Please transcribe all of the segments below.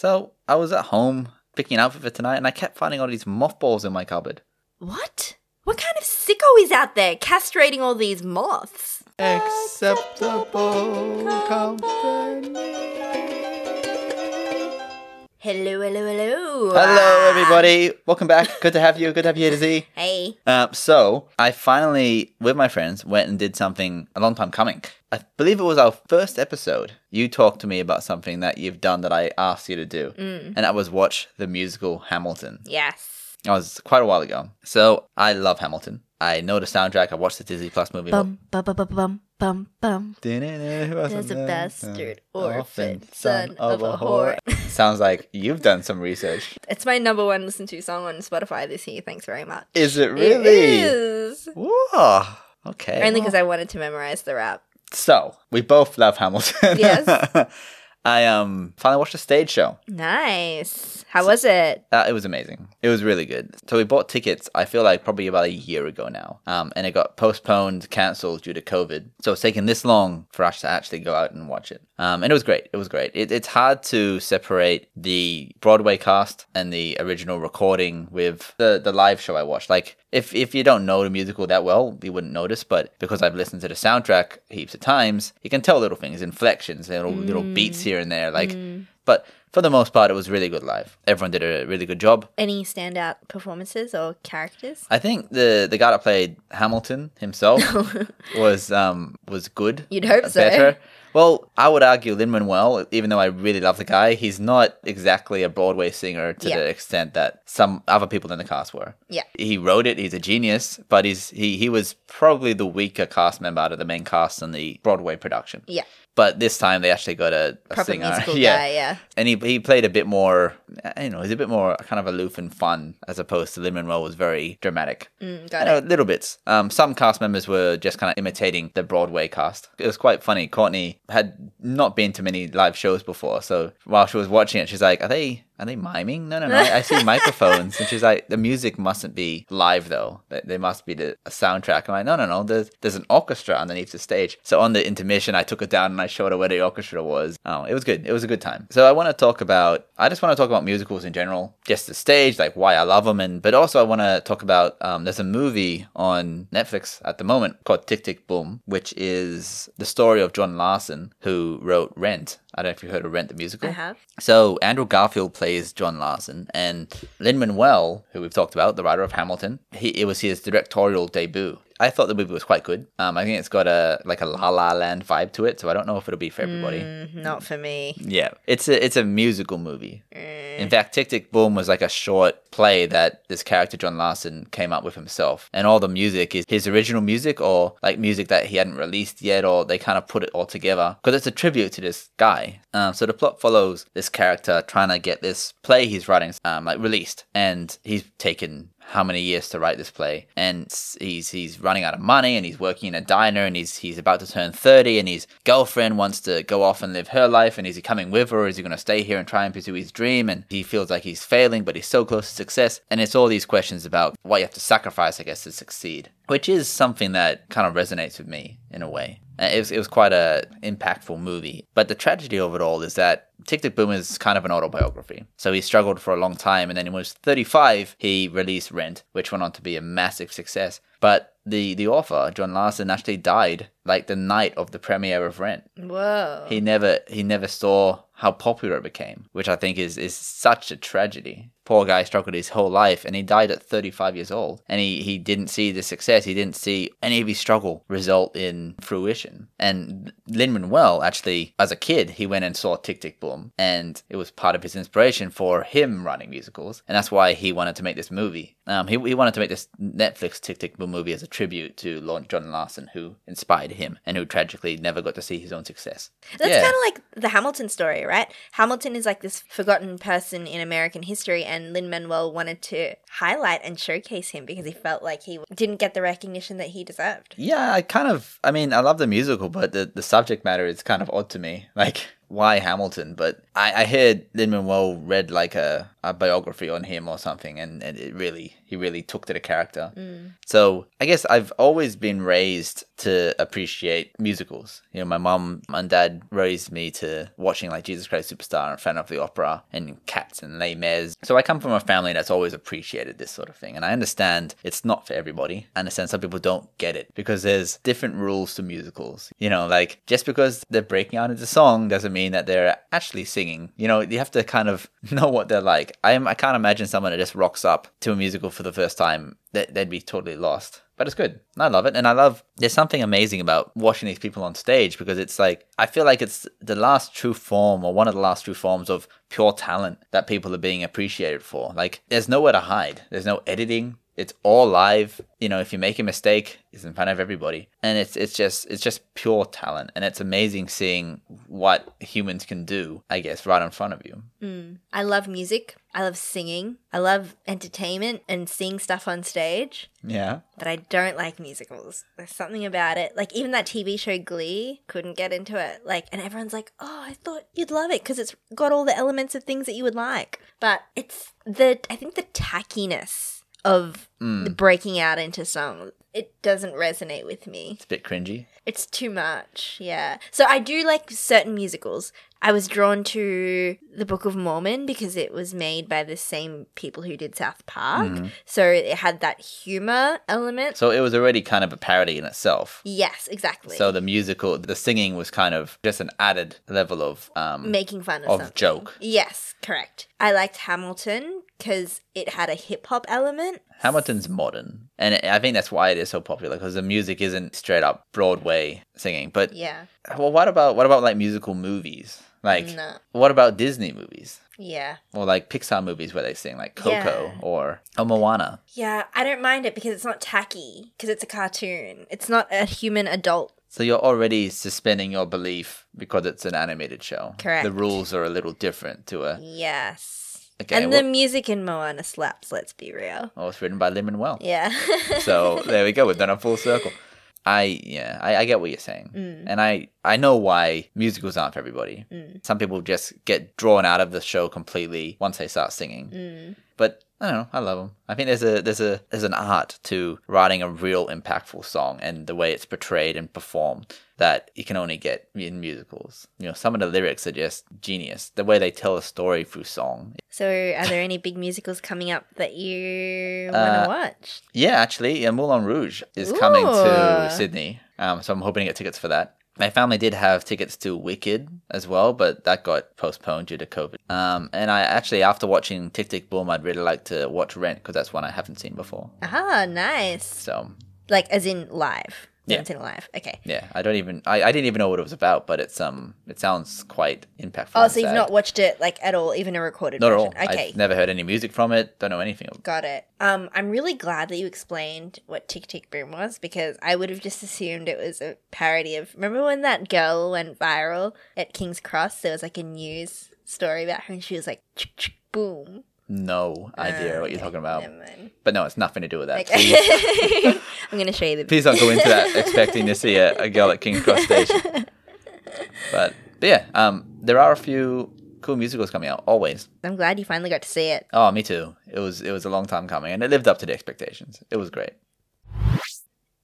So I was at home picking an outfit for tonight, and I kept finding all these mothballs in my cupboard. What? What kind of sicko is out there castrating all these moths? Acceptable company. Hello, hello, hello. Hello, everybody. Welcome back. Good to have you. Good to have you here to see. Hey. Uh, so I finally, with my friends, went and did something a long time coming. I believe it was our first episode. You talked to me about something that you've done that I asked you to do, and that was watch the musical Hamilton. Yes. That was quite a while ago. So I love Hamilton. I know the soundtrack. I watched the Disney Plus movie. Bum, bum, bum, bum, bum, bum, bum. There's a bastard orphan son of a whore. Sounds like you've done some research. It's my number one listened to song on Spotify this year. Thanks very much. Is it It really? is. Whoa. Okay. Only because I wanted to memorize the rap. So we both love Hamilton. Yes. I um finally watched a stage show. Nice. How was it? Uh, it was amazing. It was really good. So we bought tickets. I feel like probably about a year ago now. Um, and it got postponed, cancelled due to COVID. So it's taken this long for us to actually go out and watch it. Um, and it was great. It was great. It, it's hard to separate the Broadway cast and the original recording with the the live show I watched. Like if if you don't know the musical that well, you wouldn't notice. But because I've listened to the soundtrack heaps of times, you can tell little things, inflections, little little beats here and there. Like, but for the most part, it was really good live. Everyone did a really good job. Any standout performances or characters? I think the the guy that played Hamilton himself was um was good. You'd hope so. Better. Well, I would argue Lin Manuel, even though I really love the guy, he's not exactly a Broadway singer to Yeah. the extent that some other people in the cast were. Yeah. He wrote it. He's a genius, but he's he he was probably the weaker cast member out of the main cast in the Broadway production. Yeah. But this time they actually got a, a Proper singer. musical yeah. guy, yeah. And he he played a bit more, you know, he's a bit more kind of aloof and fun as opposed to Lin Manuel was very dramatic. Mm, You got know, it. little bits. Um, some cast members were just kind of imitating the Broadway cast. It was quite funny. Courtney had not been to many live shows before, so while she was watching it, she's like, "Are they are they miming? No, no, no. I, I see microphones." And she's like, "The music mustn't be live though. They, must be the a soundtrack." I'm like, "No, no, no. There's there's an orchestra underneath the stage." So on the intermission, I took it down and I showed her where the orchestra was. Oh, it was good. It was a good time. So I want to talk about. I just want to talk about musicals in general, just the stage, like why I love them, and but also I want to talk about. Um, there's a movie on Netflix at the moment called Tick Tick Boom, which is the story of John Larson, who wrote Rent. I don't know if you heard of Rent the musical. I have. So Andrew Garfield plays John Larson, and Lin Manuel, who we've talked about, the writer of Hamilton, he it was his directorial debut. I thought the movie was quite good. Um, I think it's got a like a La La Land vibe to it, so I don't know if it'll be for everybody. Mm, not for me. Yeah, it's a it's a musical movie. In fact, Tick Tick Boom was like a short play that this character John Larson came up with himself, and all the music is his original music or like music that he hadn't released yet, or they kind of put it all together because it's a tribute to this guy. Um, so the plot follows this character trying to get this play he's writing um, like released, and he's taken how many years to write this play. And he's he's running out of money and he's working in a diner and he's he's about to turn 30 and his girlfriend wants to go off and live her life. And is he coming with her or is he going to stay here and try and pursue his dream? And he feels like he's failing but he's so close to success. And it's all these questions about what you have to sacrifice I guess to succeed which is something that kind of resonates with me in a way Uh, it was, it was quite a impactful movie but the tragedy of it all is that Tick Tick Boom is kind of an autobiography. So he struggled for a long time, and then when he was 35, he released Rent, which went on to be a massive success. But the, the author, John Larson, actually died like the night of the premiere of Rent. Whoa. He never he never saw how popular it became, which I think is, is such a tragedy. Poor guy struggled his whole life and he died at 35 years old. And he, he didn't see the success, he didn't see any of his struggle result in fruition. And Lin Manuel, actually, as a kid, he went and saw Tick Tick Boom. And it was part of his inspiration for him writing musicals. And that's why he wanted to make this movie. Um, he, he wanted to make this Netflix Tick Tick Boom movie as a tribute to Lon- John Larson, who inspired him and who tragically never got to see his own success. That's Yeah. kind of like the Hamilton story, right? Hamilton is like this forgotten person in American history, and Lin Manuel wanted to highlight and showcase him because he felt like he didn't get the recognition that he deserved. Yeah, I kind of. I mean, I love the musical, but the the subject matter is kind of odd to me. Like, why Hamilton, but I, I heard Lin Manuel read like a, a biography on him or something, and, and it really he really took to the character. Mm. So I guess I've always been raised to appreciate musicals. You know, my mom and dad raised me to watching like Jesus Christ Superstar and Phantom of the Opera and Cats and Les Mis. So I come from a family that's always appreciated this sort of thing, and I understand it's not for everybody. And I understand some people don't get it because there's different rules to musicals. You know, like just because they're breaking out into song doesn't mean that they're actually singing. You know, you have to kind of know what they're like. I am I can't imagine someone that just rocks up to a musical for the first time that they'd be totally lost. But it's good. I love it. And I love there's something amazing about watching these people on stage because it's like I feel like it's the last true form or one of the last true forms of pure talent that people are being appreciated for. Like there's nowhere to hide. There's no editing. It's all live. You know, if you make a mistake, it's in front of everybody. And it's it's just it's just pure talent. And it's amazing seeing what humans can do, I guess, right in front of you. Mm. I love music. I love singing. I love entertainment and seeing stuff on stage. Yeah. But I don't like musicals. There's something about it. Like even that TV show Glee, couldn't get into it. Like, and everyone's like, "Oh, I thought you'd love it because it's got all the elements of things that you would like." But it's the I think the tackiness of Mm. breaking out into song. It doesn't resonate with me. It's a bit cringy. It's too much, yeah. So I do like certain musicals. I was drawn to The Book of Mormon because it was made by the same people who did South Park. Mhm. So it had that humor element. So it was already kind of a parody in itself. yes, exactly. So the musical, the singing was kind of just an added level of um, making fun of, of something. joke. Yes, correct. I liked Hamilton because it had a hip hop element. Hamilton's modern, and I think that's why it is so popular because the music isn't straight up Broadway singing. But Yeah. well, what about what about like musical movies? Like, No. what about Disney movies Yeah. or like Pixar movies where they sing like Coco Yeah. or or Moana? Yeah, I don't mind it because it's not tacky, because it's a cartoon. It's not a human adult So you're already suspending your belief because it's an animated show. Correct. The rules are a little different to a. Yes. Okay, and well- the music in Moana slaps, let's be real. Oh, it's written by Lin Manuel. Yeah. So there we go. We've done a full circle. I yeah, I, I get what you're saying, Mm. and I I know why musicals aren't for everybody. Mm. Some people just get drawn out of the show completely once they start singing. Mm. But I don't know. I love them. I think there's a there's a there's an art to writing a real impactful song and the way it's portrayed and performed that you can only get in musicals. You know, some of the lyrics are just genius. The way they tell a story through song. So, are there any big musicals coming up that you want to Uh, watch? Yeah, actually, uh, Moulin Rouge is coming to Sydney. Um, so I'm hoping to get tickets for that. My family did have tickets to Wicked as well, but that got postponed due to COVID. Um, and I actually, after watching Tick Tick Boom, I'd really like to watch Rent because that's one I haven't seen before. Ah, nice. So Like, as in live. You Yeah. haven't seen it live. Okay. yeah, I don't even I, I didn't even know what it was about, but it's um it sounds quite impactful. Oh, so you've not watched it like at all, even a recorded not at version. all. Okay. I've never heard any music from it. Don't know anything. Got it. Um, I'm really glad that you explained what Tick Tick Boom was because I would have just assumed it was a parody of. Remember when that girl went viral at King's Cross? There was like a news story about her, and she was like, "Chick, chick, "Boom." No idea Ah, what you're okay, talking about. But no, it's nothing to do with that. Okay. I'm gonna show you the. please don't go into that expecting to see a, a girl at King Cross Station. But, but yeah, um, there are a few cool musicals coming out. Always. I'm glad you finally got to see it. Oh, me too. It was it was a long time coming, and it lived up to the expectations. It was great.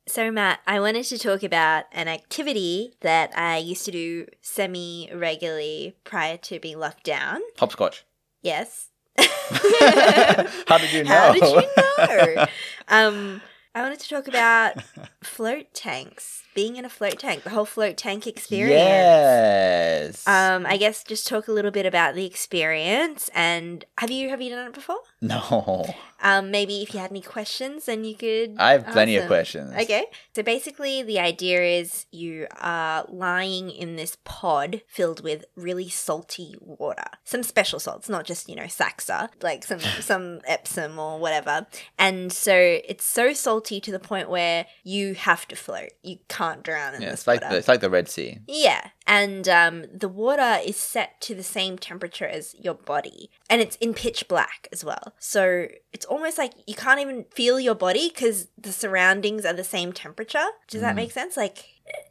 So, Matt, I wanted to talk about an activity that I used to do semi regularly prior to being locked down. Hopscotch. Yes. How did you know? How did you know? um, I wanted to talk about float tanks, being in a float tank, the whole float tank experience. Yes. Um, I guess just talk a little bit about the experience and have you have you done it before? no. Um, maybe if you had any questions, then you could. I have plenty of questions. Okay. So basically, the idea is you are lying in this pod filled with really salty water. Some special salts, not just, you know, Saxa, like some, some Epsom or whatever. And so it's so salty to the point where you have to float. You can't drown in Yeah, this it's like water. the, it's like the Red Sea. Yeah, and um, the water is set to the same temperature as your body, and it's in pitch black as well. So it's almost like you can't even feel your body because the surroundings are the same temperature. Does that Mm. make sense? Like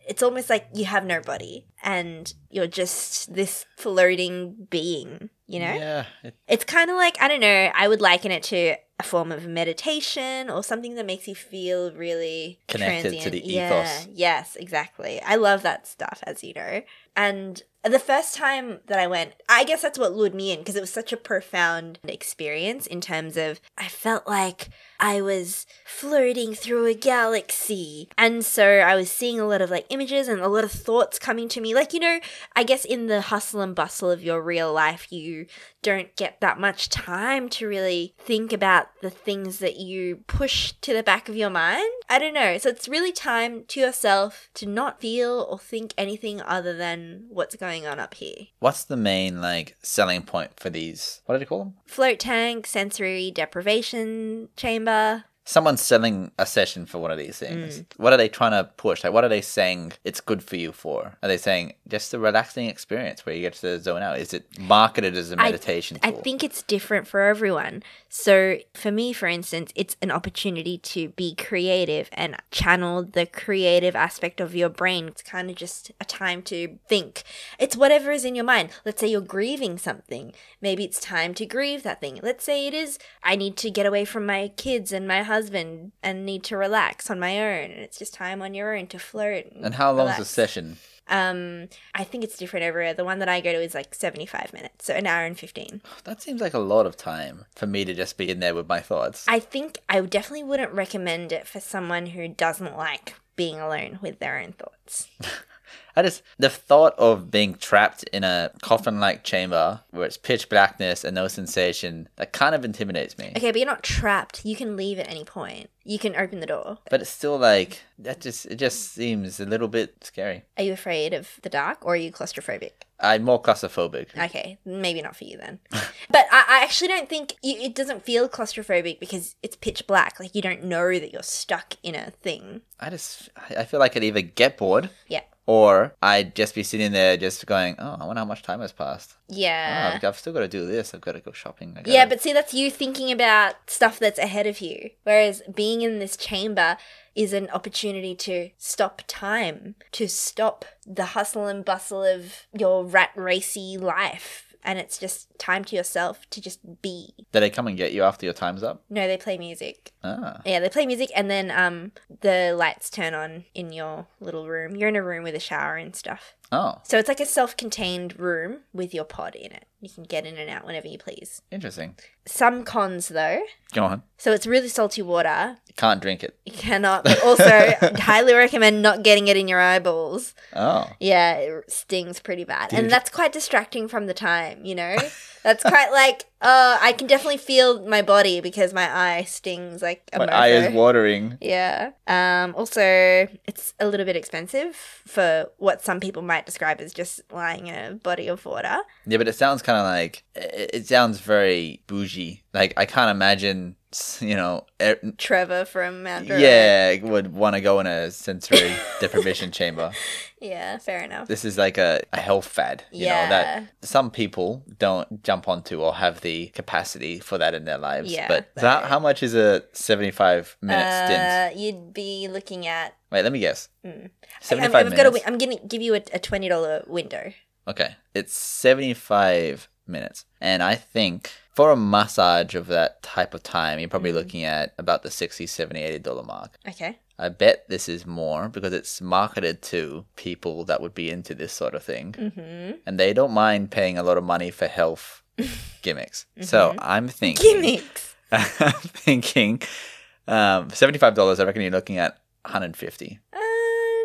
it's almost like you have no body and you're just this floating being, you know? Yeah. It, It's kind of like, I don't know, I would liken it to a form of meditation or something that makes you feel really Connected to transient. the Yeah, ethos. yes, exactly. I love that stuff, as you know. And the first time that I went, I guess that's what lured me in because it was such a profound experience in terms of I felt like I was floating through a galaxy. And so I was seeing a lot of like images and a lot of thoughts coming to me. Like, you know, I guess in the hustle and bustle of your real life, you don't get that much time to really think about the things that you push to the back of your mind. I don't know. So it's really time to yourself to not feel or think anything other than what's going on up here. what's the main like selling point for these? What do they call them? Float tank, sensory deprivation chamber. Someone's selling a session for one of these things. Mm. What are they trying to push? Like, what are they saying it's good for you for? Are they saying just a relaxing experience where you get to zone out? Is it marketed as a meditation I tool? think it's different for everyone. So, for me, for instance, it's an opportunity to be creative and channel the creative aspect of your brain. It's kind of just a time to think. It's whatever is in your mind. Let's say you're grieving something. Maybe it's time to grieve that thing. Let's say it is, I need to get away from my kids and my husband and need to relax on my own. And it's just time on your own to flirt. and how long is the session? Um, I think it's different everywhere. The one that I go to is like 75 minutes, so an hour and 15. That seems like a lot of time for me to just be in there with my thoughts. I think I definitely wouldn't recommend it for someone who doesn't like being alone with their own thoughts. I just the thought of being trapped in a coffin-like chamber where it's pitch blackness and no sensation that kind of intimidates me. Okay, but you're not trapped. You can leave at any point. You can open the door. But it's still like that. Just it just seems a little bit scary. Are you afraid of the dark or are you claustrophobic? I'm more claustrophobic. Okay, maybe not for you then. but I, I actually don't think you, it doesn't feel claustrophobic because it's pitch black. Like you don't know that you're stuck in a thing. I just I I feel like I'd either get bored Yeah. Or I'd just be sitting there just going, oh, I wonder how much time has passed. Oh, Yeah. I've, I've still got to do this. I've got to go shopping. Yeah, gotta- but see, that's you thinking about stuff that's ahead of you. Whereas being in this chamber is an opportunity to stop time, to stop the hustle and bustle of your rat racy life. And it's just time to yourself to just be. do they come and get you after your time's up? No, they play music. Ah, Yeah, they play music and then um the lights turn on in your little room. You're in a room with a shower and stuff. oh, So it's like a self-contained room with your pod in it. You can get in and out whenever you please. interesting. Some cons though. Go on. So it's really salty water. You can't drink it. You cannot. But also, highly recommend not getting it in your eyeballs. Oh, Yeah, it stings pretty bad, Dude. and that's quite distracting from the time. You know, that's quite like. Uh, I can definitely feel my body because my eye stings like a my eye is watering. Yeah. Um. Also, it's a little bit expensive for what some people might describe as just lying in a body of water. Yeah, but it sounds kind of like it, it sounds very bougie. Like I can't imagine, you know, er, Trevor from Mount Druitt. yeah, would want to go in a sensory deprivation chamber. Yeah. Fair enough. This is like a, a health fad, you know, that some people don't jump onto or have the capacity for that in their lives. Yeah, But how, how much is a 75 minute stint? Uh, you'd be looking at Wait, let me guess. Mm. 75 I'm, I've got a, minutes. wi- I'm going to give you a, a twenty dollar window. Okay. It's 75 minutes. And I think for a massage of that type of time, you're probably Mhm. looking at about the 60 70 80 dollar mark. Okay. I bet this is more because it's marketed to people that would be into this sort of thing. Mm-hmm. And they don't mind paying a lot of money for health gimmicks. So Mhm. I'm thinking Gimmicks. I'm thinking um, $75, I reckon you're looking at 150 Uh,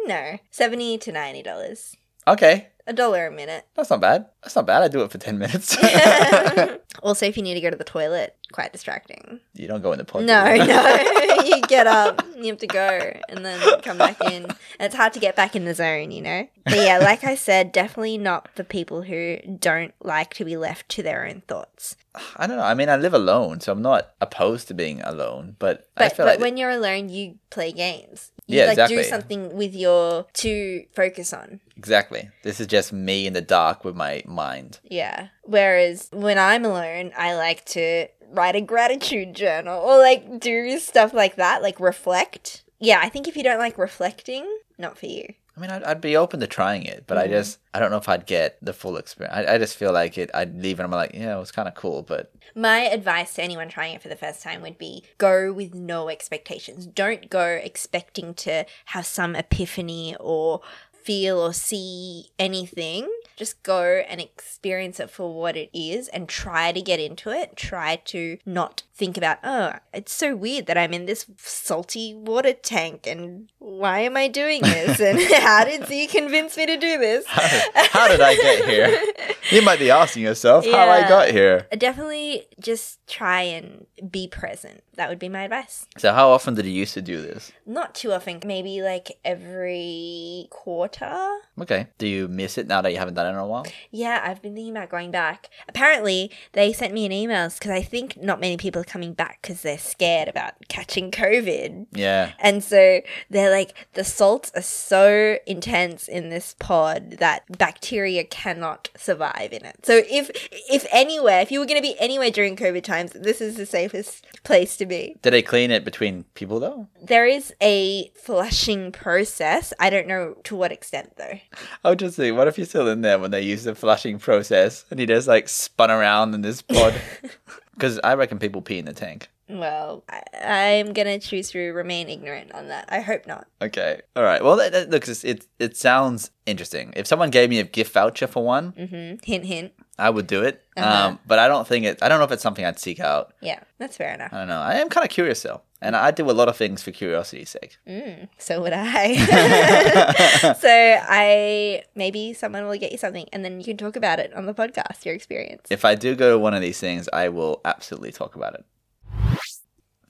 no, seventy to ninety dollars. Okay. A dollar a minute. That's not bad. That's not bad. I do it for 10 minutes. also, if you need to go to the toilet, quite distracting. you don't go in the pod. No, no. you get up, you have to go, and then come back in. And it's hard to get back in the zone, you know? But yeah, like I said, definitely not for people who don't like to be left to their own thoughts. I don't know. I mean, I live alone, so I'm not opposed to being alone. But, I But, feel but like when you're alone, you play games. You Yeah, like do something with your to focus on. exactly, this is just me in the dark with my mind. Yeah. Whereas when I'm alone, I like to write a gratitude journal or like do stuff like that, like reflect. Yeah, I think if you don't like reflecting, not for you. I mean, I'd, I'd be open to trying it, but I Mm-hmm. just I don't know if I'd get the full experience. I, I just feel like it. I'd leave and I'm like, yeah, it was kind of cool, but My advice to anyone trying it for the first time would be go with no expectations. Don't go expecting to have some epiphany or feel or see anything. Just go and experience it for what it is and try to get into it. Try to not think about, oh, it's so weird that I'm in this salty water tank and why am I doing this? And how did you convince me to do this? how did, how did I get here? You might be asking yourself how I got here. I definitely just try and be present. That would be my advice. So, how often did you used to do this? Not too often, maybe like every quarter. Okay. Do you miss it now that you haven't done it in a while? Yeah, I've been thinking about going back. Apparently, they sent me an email because I think not many people are coming back because they're scared about catching COVID. Yeah. And so they're like, the salts are so intense in this pod that bacteria cannot survive in it. So if if anywhere, if you were going to be anywhere during COVID times, this is the safest place to be. Did they clean it between people though? There is a flushing process. I don't know to what extent though. I would just think, what if you're still in there when they use the flushing process and he just like spun around in this pod? Because I reckon people pee in the tank. Well, I, I'm gonna choose to remain ignorant on that. I hope not. Okay. All right. Well, that, that, look, it it sounds interesting. If someone gave me a gift voucher for one, hmm Hint, hint. I would do it. Uh-huh. Um, but I don't think it. I don't know if it's something I'd seek out. Yeah, that's fair enough. I don't know. I am kind of curious though, and I do a lot of things for curiosity's sake. Mm, so would I. so I maybe someone will get you something, and then you can talk about it on the podcast. Your experience. If I do go to one of these things, I will absolutely talk about it.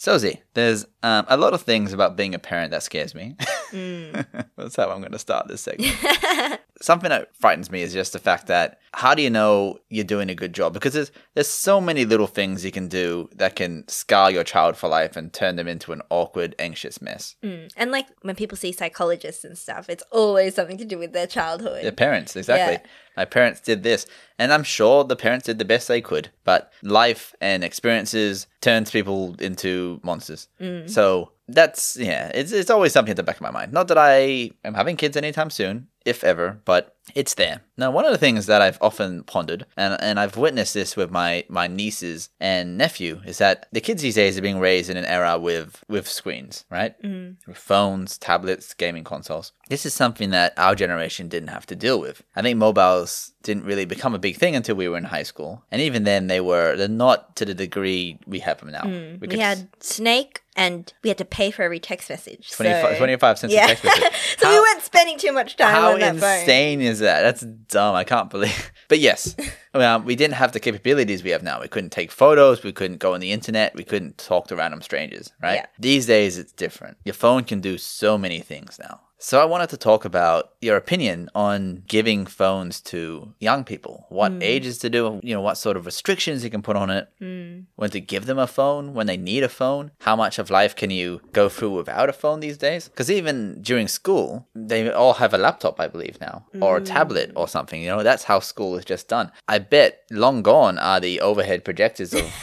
So Z, there's um, a lot of things about being a parent that scares me. Mm. That's how I'm going to start this segment. Something that frightens me is just the fact that how do you know you're doing a good job? Because there's there's so many little things you can do that can scar your child for life and turn them into an awkward, anxious mess. Mm. And like when people see psychologists and stuff, it's always something to do with their childhood. Their parents, exactly. Yeah. My parents did this, and I'm sure the parents did the best they could. But life and experiences turns people into monsters. Mm. So that's yeah, it's it's always something at the back of my mind. Not that I am having kids anytime soon, if ever, but it's there. Now, one of the things that I've often pondered, and and I've witnessed this with my my nieces and nephew, is that the kids these days are being raised in an era with with screens, right? Mm. With phones, tablets, gaming consoles. This is something that our generation didn't have to deal with. I think mobiles didn't really become a big thing until we were in high school, and even then, they were they're not to the degree we have them now. Mm. We, could had Snake, and we had to pay for every text message. 25, so, 25 cents yeah. a text message. so we weren't spending too much time How that phone. insane is that? That's dumb. I can't believe. But yes, well, we didn't have the capabilities we have now. We couldn't take photos. We couldn't go on the internet. We couldn't talk to random strangers. Right? Yeah. These days, it's different. Your phone can do so many things now. So I wanted to talk about your opinion on giving phones to young people. What ages to do? You know, what sort of restrictions you can put on it Mm. when to give them a phone, when they need a phone, how much of life can you go through without a phone these days? Because even during school, they all have a laptop, I believe, now, or a tablet or something. You know, that's how school is just done. I bet long gone are the overhead projectors of.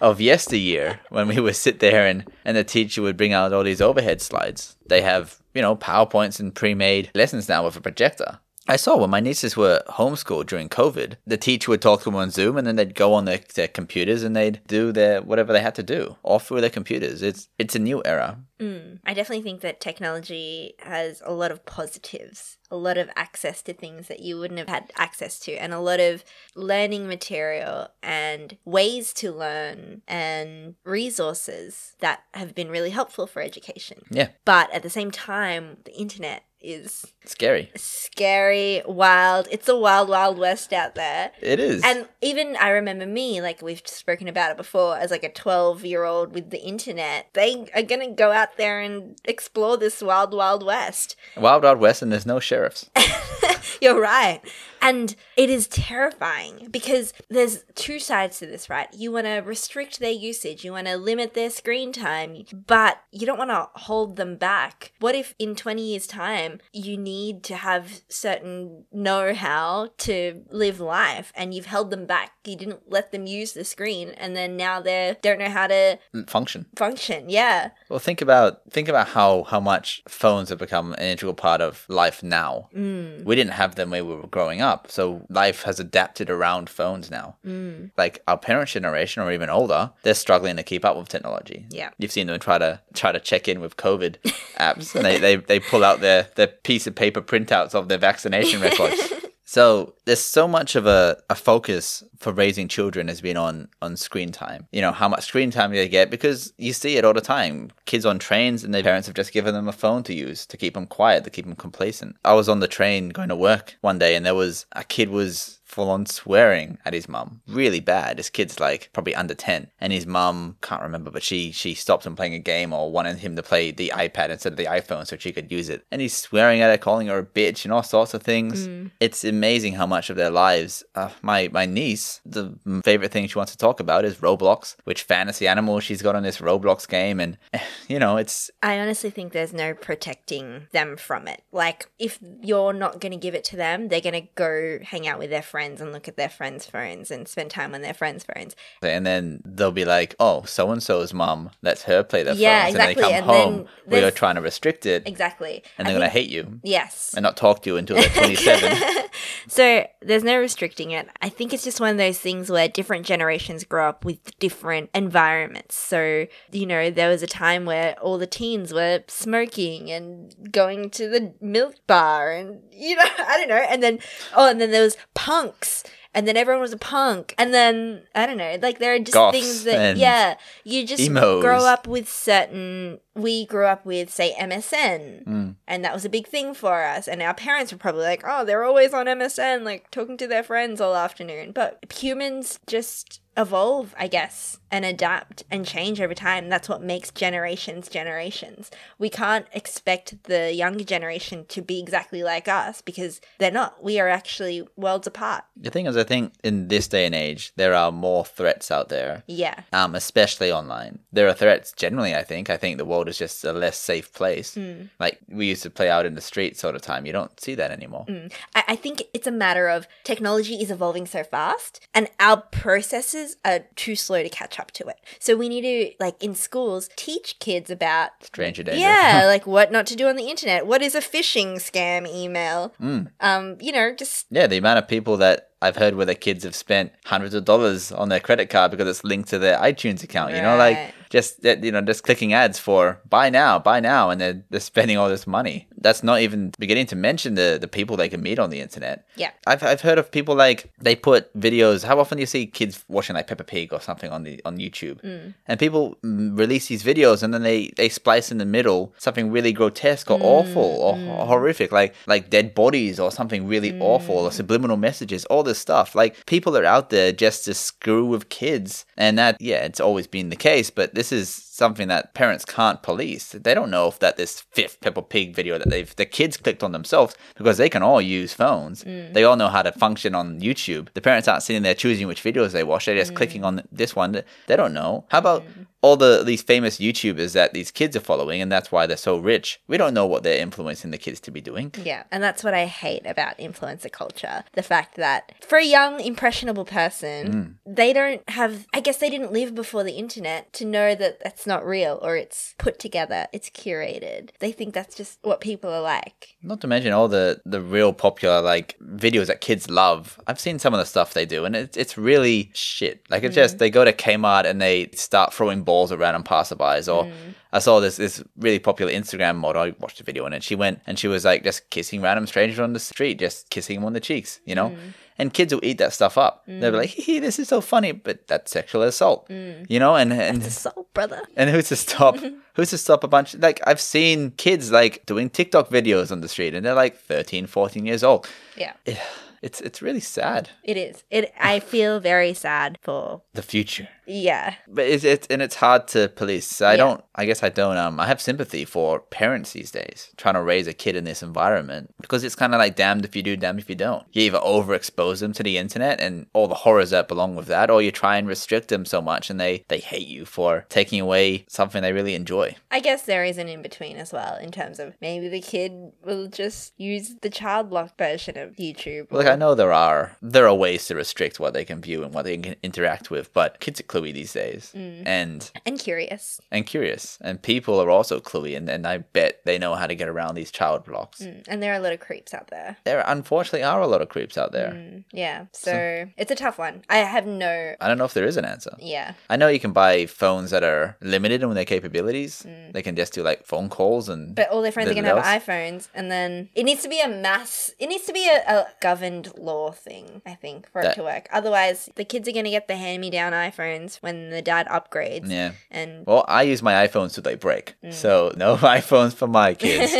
Of yesteryear, when we would sit there and, and the teacher would bring out all these overhead slides. They have, you know, PowerPoints and pre made lessons now with a projector. I saw when my nieces were homeschooled during COVID, the teacher would talk to them on Zoom and then they'd go on their, their computers and they'd do their whatever they had to do off through their computers. It's it's a new era. Mm. I definitely think that technology has a lot of positives, a lot of access to things that you wouldn't have had access to, and a lot of learning material and ways to learn and resources that have been really helpful for education. Yeah, But at the same time, the internet is scary. scary, wild. It's a wild, wild west out there. It is. And even I remember me, like we've spoken about it before, as like a 12 year old with the internet. They are going to go out there and explore this wild, wild west. Wild Wild West and there's no sheriffs. You're right. And it is terrifying because there's two sides to this, right? You want to restrict their usage, you want to limit their screen time, but you don't want to hold them back. What if in 20 years' time you need to have certain know how to live life and you've held them back? You didn't let them use the screen and then now they don't know how to Function. function. Yeah. Well, think about think about how how much phones have become an integral part of life now. Mm. We didn't have them when we were growing up, so life has adapted around phones now. Mm. Like our parents' generation, or even older, they're struggling to keep up with technology. Yeah. You've seen them try to try to check in with COVID apps, and they, they, they pull out their, their piece of paper printouts of their vaccination records. So there's so much of a, a focus for raising children has been on on screen time. You know, how much screen time they get because you see it all the time. Kids on trains and their parents have just given them a phone to use to keep them quiet, to keep them complacent. I was on the train going to work one day and there was a kid was full on swearing at his mum. Really bad. His kid's like probably under 10 and his mum can't remember but she she stopped him playing a game or wanted him to play the iPad instead of the iPhone so she could use it. And he's swearing at her, calling her a bitch and all sorts of things. It's amazing how much of their lives. Uh, my my niece, the favorite thing she wants to talk about is Roblox, which fantasy animal she's got on this Roblox game and you know, it's I honestly think there's no protecting them from it. Like, if you're not going to give it to them, they're going to go hang out with their friends and look at their friends' phones and spend time on their friends' phones. and then they'll be like, "Oh, so and so's mom lets her play their Yeah, phones," exactly, and they come then home. We're trying to restrict it, Exactly. and they're gonna hate you Yes. and not talk to you until they're 27. so there's no restricting it. I think it's just one of those things where different generations grow up with different environments. So, you know, there was a time where all the teens were smoking and going to the milk bar and, you know, I don't know. And then, oh, and then there was punks. And then everyone was a punk. And then, I don't know, like there are just Goths things that, yeah, you just emos. grow up with certain, we grew up with, say, MSN Mm. and that was a big thing for us. And our parents were probably like oh they're always on msn like talking to their friends all afternoon. But humans just evolve i guess and adapt and change over time. That's what makes generations generations. We can't expect the younger generation to be exactly like us because they're not. We are actually worlds apart. The thing is, I think in this day and age, there are more threats out there, yeah. Um, especially online. There are threats generally, I think. I think the world is just a less safe place. Mm. Like we used to play out in the streets all the time. You don't see that anymore. I, I think it's a matter of technology is evolving so fast and our processes are too slow to catch up to it. So we need to, like in schools, teach kids about Stranger danger. yeah, like what not to do on the internet. What is a phishing scam email? Mm. Um, you know, just Yeah, the amount of people that I've heard where their kids have spent hundreds of dollars on their credit card because it's linked to their iTunes account. You know, like just that you know just clicking ads for buy now, buy now, and they're they're spending all this money. That's not even beginning to mention the the people they can meet on the internet. yeah. I've I've heard of people like they put videos. How often do you see kids watching like Peppa Pig or something on the on YouTube? And people mm, release these videos and then they they splice in the middle something really grotesque or awful or ho- horrific, like like dead bodies or something really awful or subliminal messages. All this stuff. Like people are out there just to screw with kids, and that yeah, it's always been the case. But this is something that parents can't police. They don't know if that this fifth Peppa Pig video that they've the kids clicked on themselves because they can all use phones. Mm. They all know how to function on YouTube. The parents aren't sitting there choosing which videos they watch. They're just mm. clicking on this one. They don't know. How about mm. all the these famous YouTubers that these kids are following, and that's why they're so rich? We don't know what they're influencing the kids to be doing. Yeah, and that's what I hate about influencer culture. The fact that for a young, impressionable person, they don't have, I guess they didn't live before the internet to know that that's not real or it's put together, it's curated. They think that's just what people are like. Not to mention all the the real popular like videos that kids love. I've seen some of the stuff they do, and it's it's really shit. Like it's just mm. they go to Kmart and they start throwing balls around on passerbys. Or mm. I saw this this really popular Instagram model. I watched a video on it. She went and she was like just kissing random strangers on the street, just kissing them on the cheeks, you know. Mm. And kids will eat that stuff up. They'll be mm. like, "Hee, this is so funny," but that's sexual assault, mm. you know. And and It's assault, brother. and who's to stop? who's to stop a bunch? Like, I've seen kids like doing TikTok videos on the street and they're like 13, 14 years old. Yeah, It, it's, it's really sad. it is. It. I feel very sad for The future. Yeah. But it's, it's and it's hard to police. I Yeah. don't. I guess I don't. Um, I have sympathy for parents these days trying to raise a kid in this environment because it's kind of like damned if you do, damned if you don't. You either overexpose them to the internet and all the horrors that belong with that, or you try and restrict them so much and they they hate you for taking away something they really enjoy. I guess there is an in between as well in terms of maybe the kid will just use the child lock version of YouTube. Look, or- I know there are there are ways to restrict what they can view and what they can interact with, but kids are cluey these days, and And curious. and curious, and people are also cluey, and, and I bet they know how to get around these child blocks. Mm, And there are a lot of creeps out there. There unfortunately are a lot of creeps out there. Mm, yeah. So, it's a tough one. I have no. I don't know if there is an answer. Yeah. I know you can buy phones that are limited in their capabilities. They can just do like phone calls and Mm. But all their friends are going to have iPhones. And then it needs to be a mass. It needs to be a, a governed law thing, I think, for it to work. Otherwise, the kids are going to get the hand me down when the dad upgrades. yeah. And. Well, I use my iPhones till they break, Mm. so no iPhones for my kids.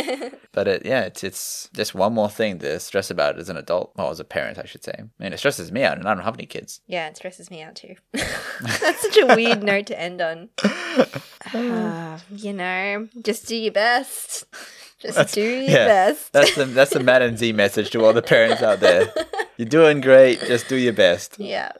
but it, yeah, it's it's just one more thing to stress about as an adult, well, as a parent, I should say. I mean, it stresses me out, and I don't have any kids. Yeah, it stresses me out too. That's such a weird note to end on. Ah, you know, just do your best. Just do your yeah, best. That's the that's the Matt and Z message to all the parents out there. You're doing great. Just do your best. yeah.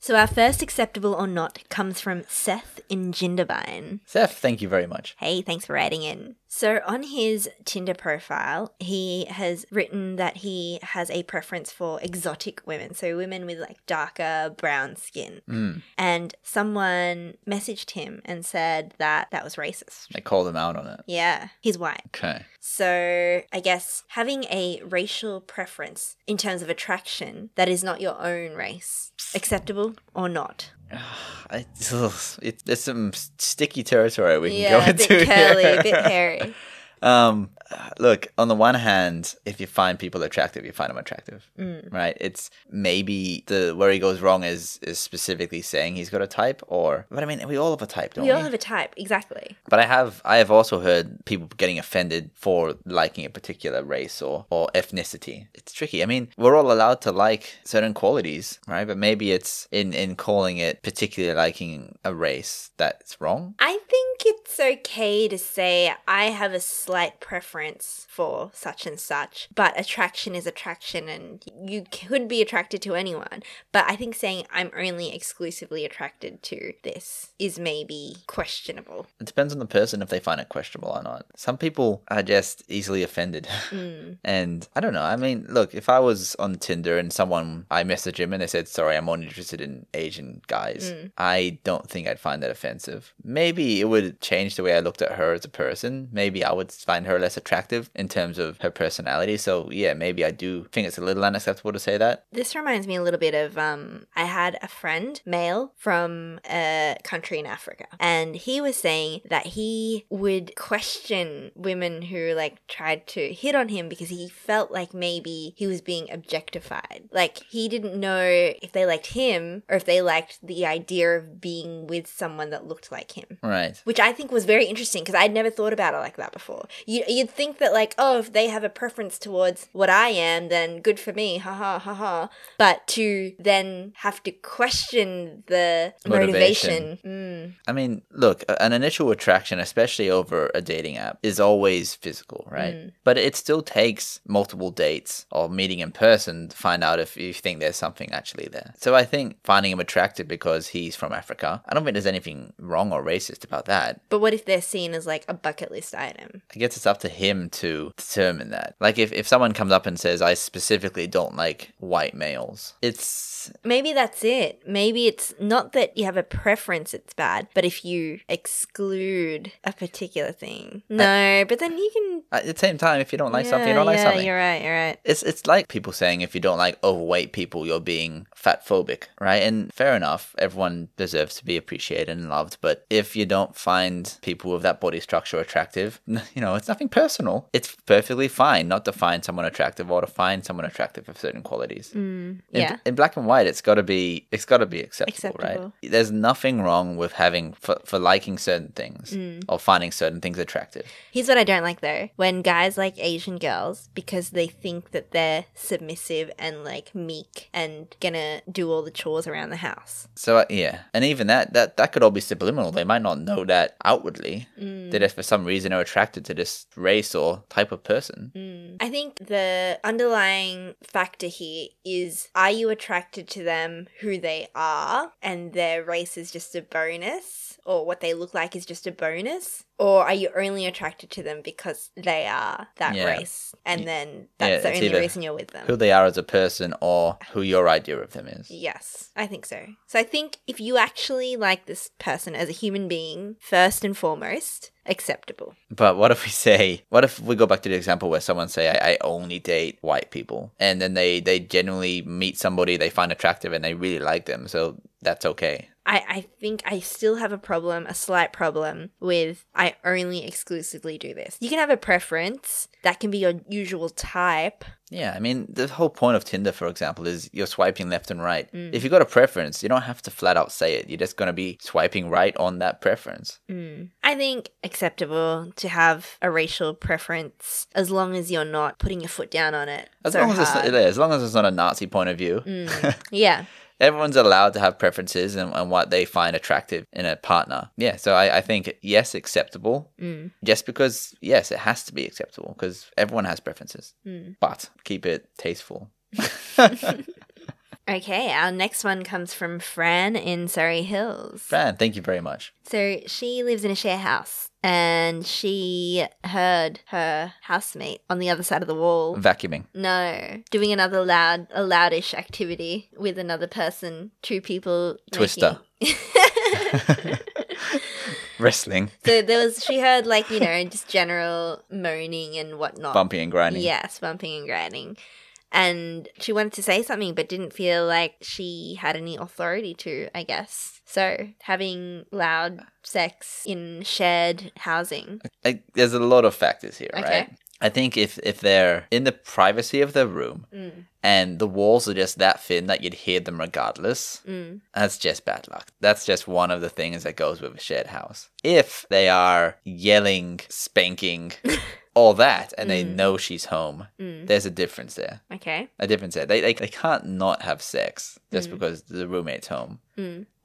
So our first acceptable or not comes from Seth in Jindabyne. Seth, thank you very much. Hey, thanks for writing in. So, on his Tinder profile, he has written that he has a preference for exotic women, so women with like darker brown skin. Mm. And someone messaged him and said that that was racist. They called him out on it. Yeah, he's white. Okay. So, I guess having a racial preference in terms of attraction that is not your own race, acceptable or not? I, ugh, it, there's some sticky territory we can yeah, go a into. bit curly, here. a bit hairy. Um, look, on the one hand, if you find people attractive, you find them attractive, Mm. right? It's maybe the where he goes wrong is is specifically saying he's got a type, or but I mean, we all have a type, don't We we? all have a type, exactly. but I have I have also heard people getting offended for liking a particular race or or ethnicity. It's tricky. I mean, we're all allowed to like certain qualities, right? But maybe it's in in calling it particularly liking a race that's wrong. I think it's okay to say I have a slight preference for such and such, but attraction is attraction and you could be attracted to anyone. But I think saying I'm only exclusively attracted to this is maybe questionable. It depends on the person if they find it questionable or not. Some people are just easily offended. Mm. And I don't know. I mean, look, if I was on Tinder and someone I messaged him and they said, "Sorry, I'm only interested in Asian guys," Mm. I don't think I'd find that offensive. Maybe it would change the way I looked at her as a person. Maybe I would find her less attractive in terms of her personality. So yeah, maybe I do think it's a little unacceptable to say that. This reminds me a little bit of um I had a friend, male, from a country in Africa, and he was saying that he would question women who like tried to hit on him because he felt like maybe he was being objectified. Like he didn't know if they liked him or if they liked the idea of being with someone that looked like him Right. which I think was very interesting because I'd never thought about it like that before. You, you'd think that like, oh, if they have a preference towards what I am, then good for me, ha ha ha ha. But to then have to question the motivation, Motivation. I mean, look, an initial attraction, especially over a dating app, is always physical, right? Mm. But it still takes multiple dates or meeting in person to find out if you think there's something actually there. So I think finding him attractive because he's from Africa, I don't think there's anything wrong or racist about that. but what if they're seen as like a bucket list item? I guess it's up to him to determine that. Like if, if someone comes up and says, I specifically don't like white males, it's Maybe that's it. Maybe it's not that you have a preference, it's bad, but if you exclude a particular thing. Uh, no, but then you can. at the same time, if you don't like something, you don't like yeah, something. You're right, you're right. It's it's like people saying if you don't like overweight people, you're being fat phobic, right? And fair enough, everyone deserves to be appreciated and loved. But if you don't find people with that body structure attractive, you know, it's nothing personal. It's perfectly fine not to find someone attractive or to find someone attractive for certain qualities. Mm, in, yeah. in black and white, it's got to be it's got to be acceptable, Acceptable. right? There's nothing wrong with having for, for liking certain things Mm. or finding certain things attractive. Here's what I don't like though when guys like Asian girls because they think that they're submissive and like meek and gonna do all the chores around the house. So uh, yeah, and even that that that could all be subliminal. They might not know that outwardly. Mm. That if for some reason are attracted to this race or type of person. Mm. I think the underlying factor here is are you attracted to them who they are and their race is just a bonus or what they look like is just a bonus? Or are you only attracted to them because they are that Yeah. race and then Yeah, that's the only reason you're with them? Who they are as a person or who your idea of them is. Yes, I think so. So I think if you actually like this person as a human being, first and foremost, acceptable. But what if we say, what if we go back to the example where someone say, I, I only date white people, and then they they genuinely meet somebody they find attractive and they really like them, so that's okay. I, I think I still have a problem, a slight problem with I only exclusively do this. You can have a preference that can be your usual type. Yeah, I mean, the whole point of Tinder, for example, is you're swiping left and right. Mm. If you've got a preference, you don't have to flat out say it. You're just gonna be swiping right on that preference. Mm. I think acceptable to have a racial preference as long as you're not putting your foot down on it. As so long as it's not, as long as it's not a Nazi point of view. Mm. yeah. Everyone's allowed to have preferences and, and what they find attractive in a partner. Yeah, so I, I think yes, acceptable. Mm. Just because yes, it has to be acceptable because everyone has preferences. Mm. But keep it tasteful. Okay, our next one comes from Fran in Surrey Hills. Fran, thank you very much. So she lives in a share house and she heard her housemate on the other side of the wall. Vacuuming. No, doing another loud, a loudish activity with another person, two people. Twister. making- Wrestling. so there was, she heard like, you know, just general moaning and whatnot. Bumping and grinding. Yes, bumping and grinding. And she wanted to say something, but didn't feel like she had any authority to, I guess. So, having loud sex in shared housing. I, there's a lot of factors here, Okay. right? I think if if they're in the privacy of their room Mm, and the walls are just that thin that you'd hear them regardless, mm, that's just bad luck. That's just one of the things that goes with a shared house. If they are yelling, spanking, all that, and they Mm. know she's home, mm. there's a difference there. Okay. A difference there. They, they, they can't not have sex just Mm. because the roommate's home.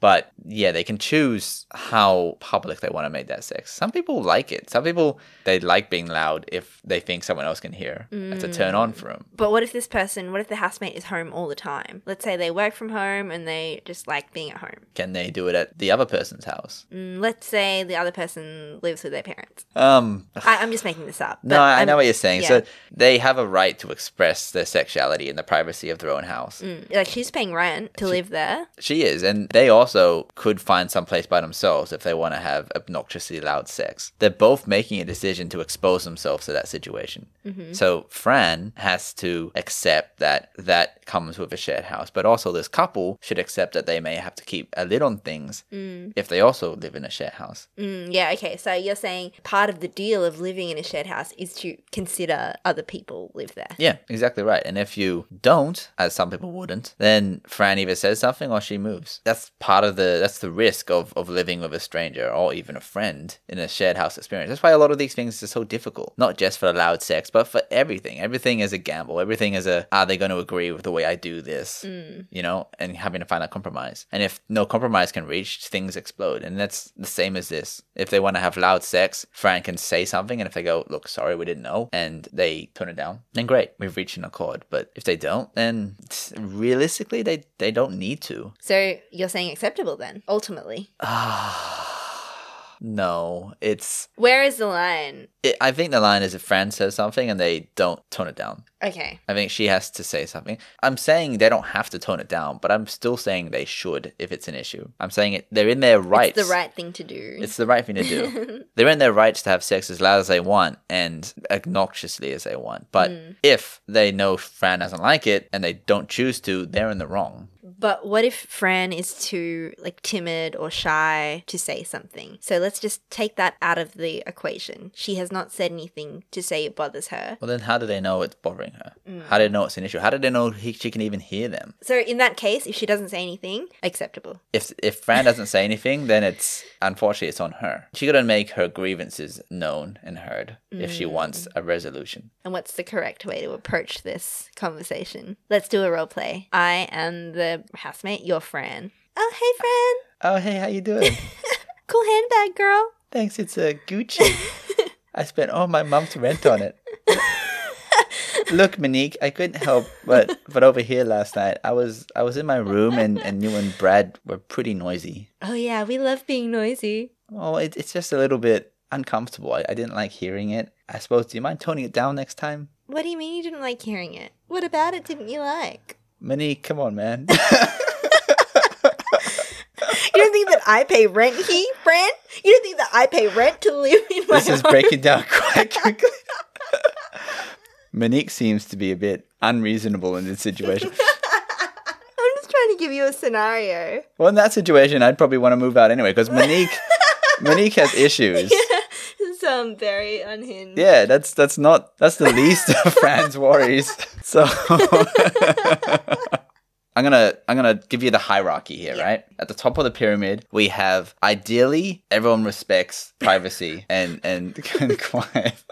Mm. But yeah, they can choose how public they want to make that sex. Some people like it. Some people they like being loud if they think someone else can hear. That's a turn on for them. But what if this person, what if the housemate is home all the time? Let's say they work from home and they just like being at home. Can they do it at the other person's house? Mm, let's say the other person lives with their parents. Um, I, I'm just making this up. no, I I'm- know what you're saying. yeah. So they have a right to express their sexuality in the privacy of their own house. Mm, like she's paying rent to live there. She is, and they also could find some place by themselves if they want to have obnoxiously loud sex. They're both making a decision to expose themselves to that situation. Mm-hmm. So Fran has to accept that that comes with a shared house, but also this couple should accept that they may have to keep a lid on things Mm, if they also live in a shared house. mm, yeah, okay. So you're saying part of the deal of living in a shared house is to consider other people live there. Yeah, exactly right. And if you don't, as some people wouldn't, then Fran either says something or she moves. That's part of the that's the risk of, of living with a stranger or even a friend in a shared house experience. That's why a lot of these things are so difficult. Not just for loud sex, but for everything. Everything is a gamble. Everything is a are they going to agree with the way I do this? Mm, You know, and having to find a compromise. And if no compromise can reach, things explode. And that's the same as this. If they want to have loud sex, Fran can say something, and if they go, "Look, sorry, we didn't know," and they turn it down, then great, we've reached an accord. But if they don't, then realistically, they they don't need to. So you're saying acceptable then, ultimately. no, it's. Where is the line? It, I think the line is if Fran says something and they don't tone it down. Okay. I think she has to say something. I'm saying they don't have to tone it down, but I'm still saying they should if it's an issue. I'm saying it. They're in their rights. It's the right thing to do. It's the right thing to do. They're in their rights to have sex as loud as they want and obnoxiously as they want. But Mm. if they know Fran doesn't like it and they don't choose to, they're in the wrong. But what if Fran is too like timid or shy to say something? So let's just take that out of the equation. She has not said anything to say it bothers her. Well, then how do they know it's bothering her? Mm. How do they know it's an issue? How do they know he, she can even hear them? So in that case, if she doesn't say anything, acceptable. If if Fran doesn't say anything, then it's unfortunately it's on her. She got to make her grievances known and heard if she mm. wants a resolution. And what's the correct way to approach this conversation? Let's do a role play. I am the housemate, your friend. Oh, hey, friend. Oh, hey, how you doing? Cool handbag, girl. Thanks, it's a Gucci. I spent all my mom's rent on it. Look, Monique, I couldn't help but but over here last night. I was I was in my room and, and you and Brad were pretty noisy. Oh, yeah, we love being noisy. Oh, it, it's just a little bit uncomfortable. I, I didn't like hearing it. I suppose. Do you mind toning it down next time, What do you mean you didn't like hearing it? What about it didn't you like? Monique? Come on, man. You don't think that I pay rent here, Fran? You don't think that I pay rent to live in my this is home? breaking down quite quickly. Monique seems to be a bit unreasonable in this situation. I'm just trying to give you a scenario. Well, in that situation, I'd probably want to move out anyway because Monique, Monique has issues. so I'm very unhinged. Yeah, that's that's not that's the least of Fran's worries. So I'm gonna I'm gonna give you the hierarchy here, Yeah. right? At the top of the pyramid, we have ideally everyone respects privacy and and, and quiet.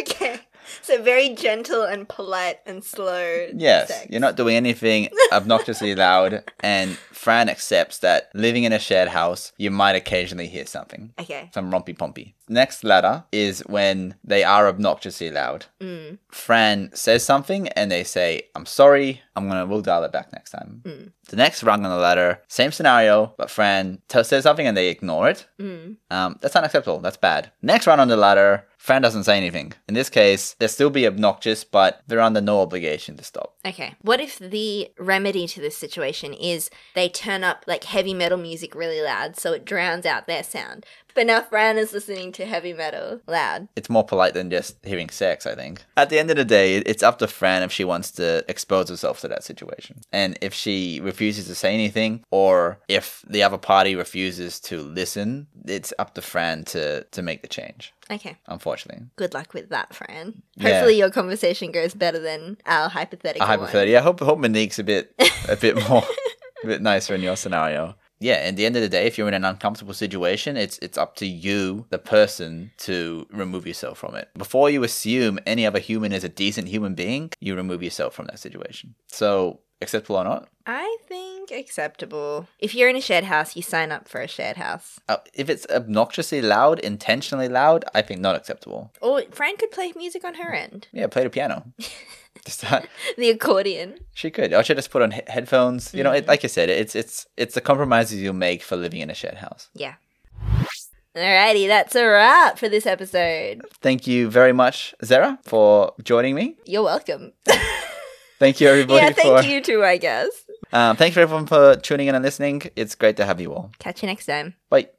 Okay. So very gentle and polite and slow. Yes, sex. you're not doing anything obnoxiously loud, and Fran accepts that living in a shared house, you might occasionally hear something. Okay. Some rompy pompy. Next ladder is when they are obnoxiously loud. Mm. Fran says something and they say, I'm sorry, I'm gonna, we'll dial it back next time. Mm. The next rung on the ladder, same scenario, but Fran t- says something and they ignore it. Mm. Um, that's unacceptable. That's bad. Next run on the ladder, Fran doesn't say anything. In this case, they'll still be obnoxious, but they're under no obligation to stop. Okay. What if the remedy to this situation is they turn up like heavy metal music really loud so it drowns out their sound? But now Fran is listening to heavy metal loud. It's more polite than just hearing sex, I think. At the end of the day, it's up to Fran if she wants to expose herself to that situation. And if she refuses to say anything, or if the other party refuses to listen, it's up to Fran to, to make the change, Okay. unfortunately. Good luck with that, Fran. Yeah. Hopefully your conversation goes better than our hypothetical A hypothetical. Yeah, I hope, hope Monique's a bit a bit more bit nicer in your scenario. Yeah, at the end of the day, if you're in an uncomfortable situation, it's it's up to you, the person, to remove yourself from it. Before you assume any other human is a decent human being, you remove yourself from that situation. So, acceptable or not? I think acceptable. If you're in a shared house, you sign up for a shared house. Uh, if it's obnoxiously loud, intentionally loud, I think not acceptable. Or Fran could play music on her end. Yeah, play the piano. Just that. The accordion. She could. Or she just put on he- headphones. You know, it, like I said, it's it's it's the compromises you make for living in a shared house. Yeah. Alrighty, that's a wrap for this episode. Thank you very much, Zara, for joining me. You're welcome. Thank you, everybody. yeah, thank for, you too, I guess. Um, thanks for everyone for tuning in and listening. It's great to have you all. Catch you next time. Bye.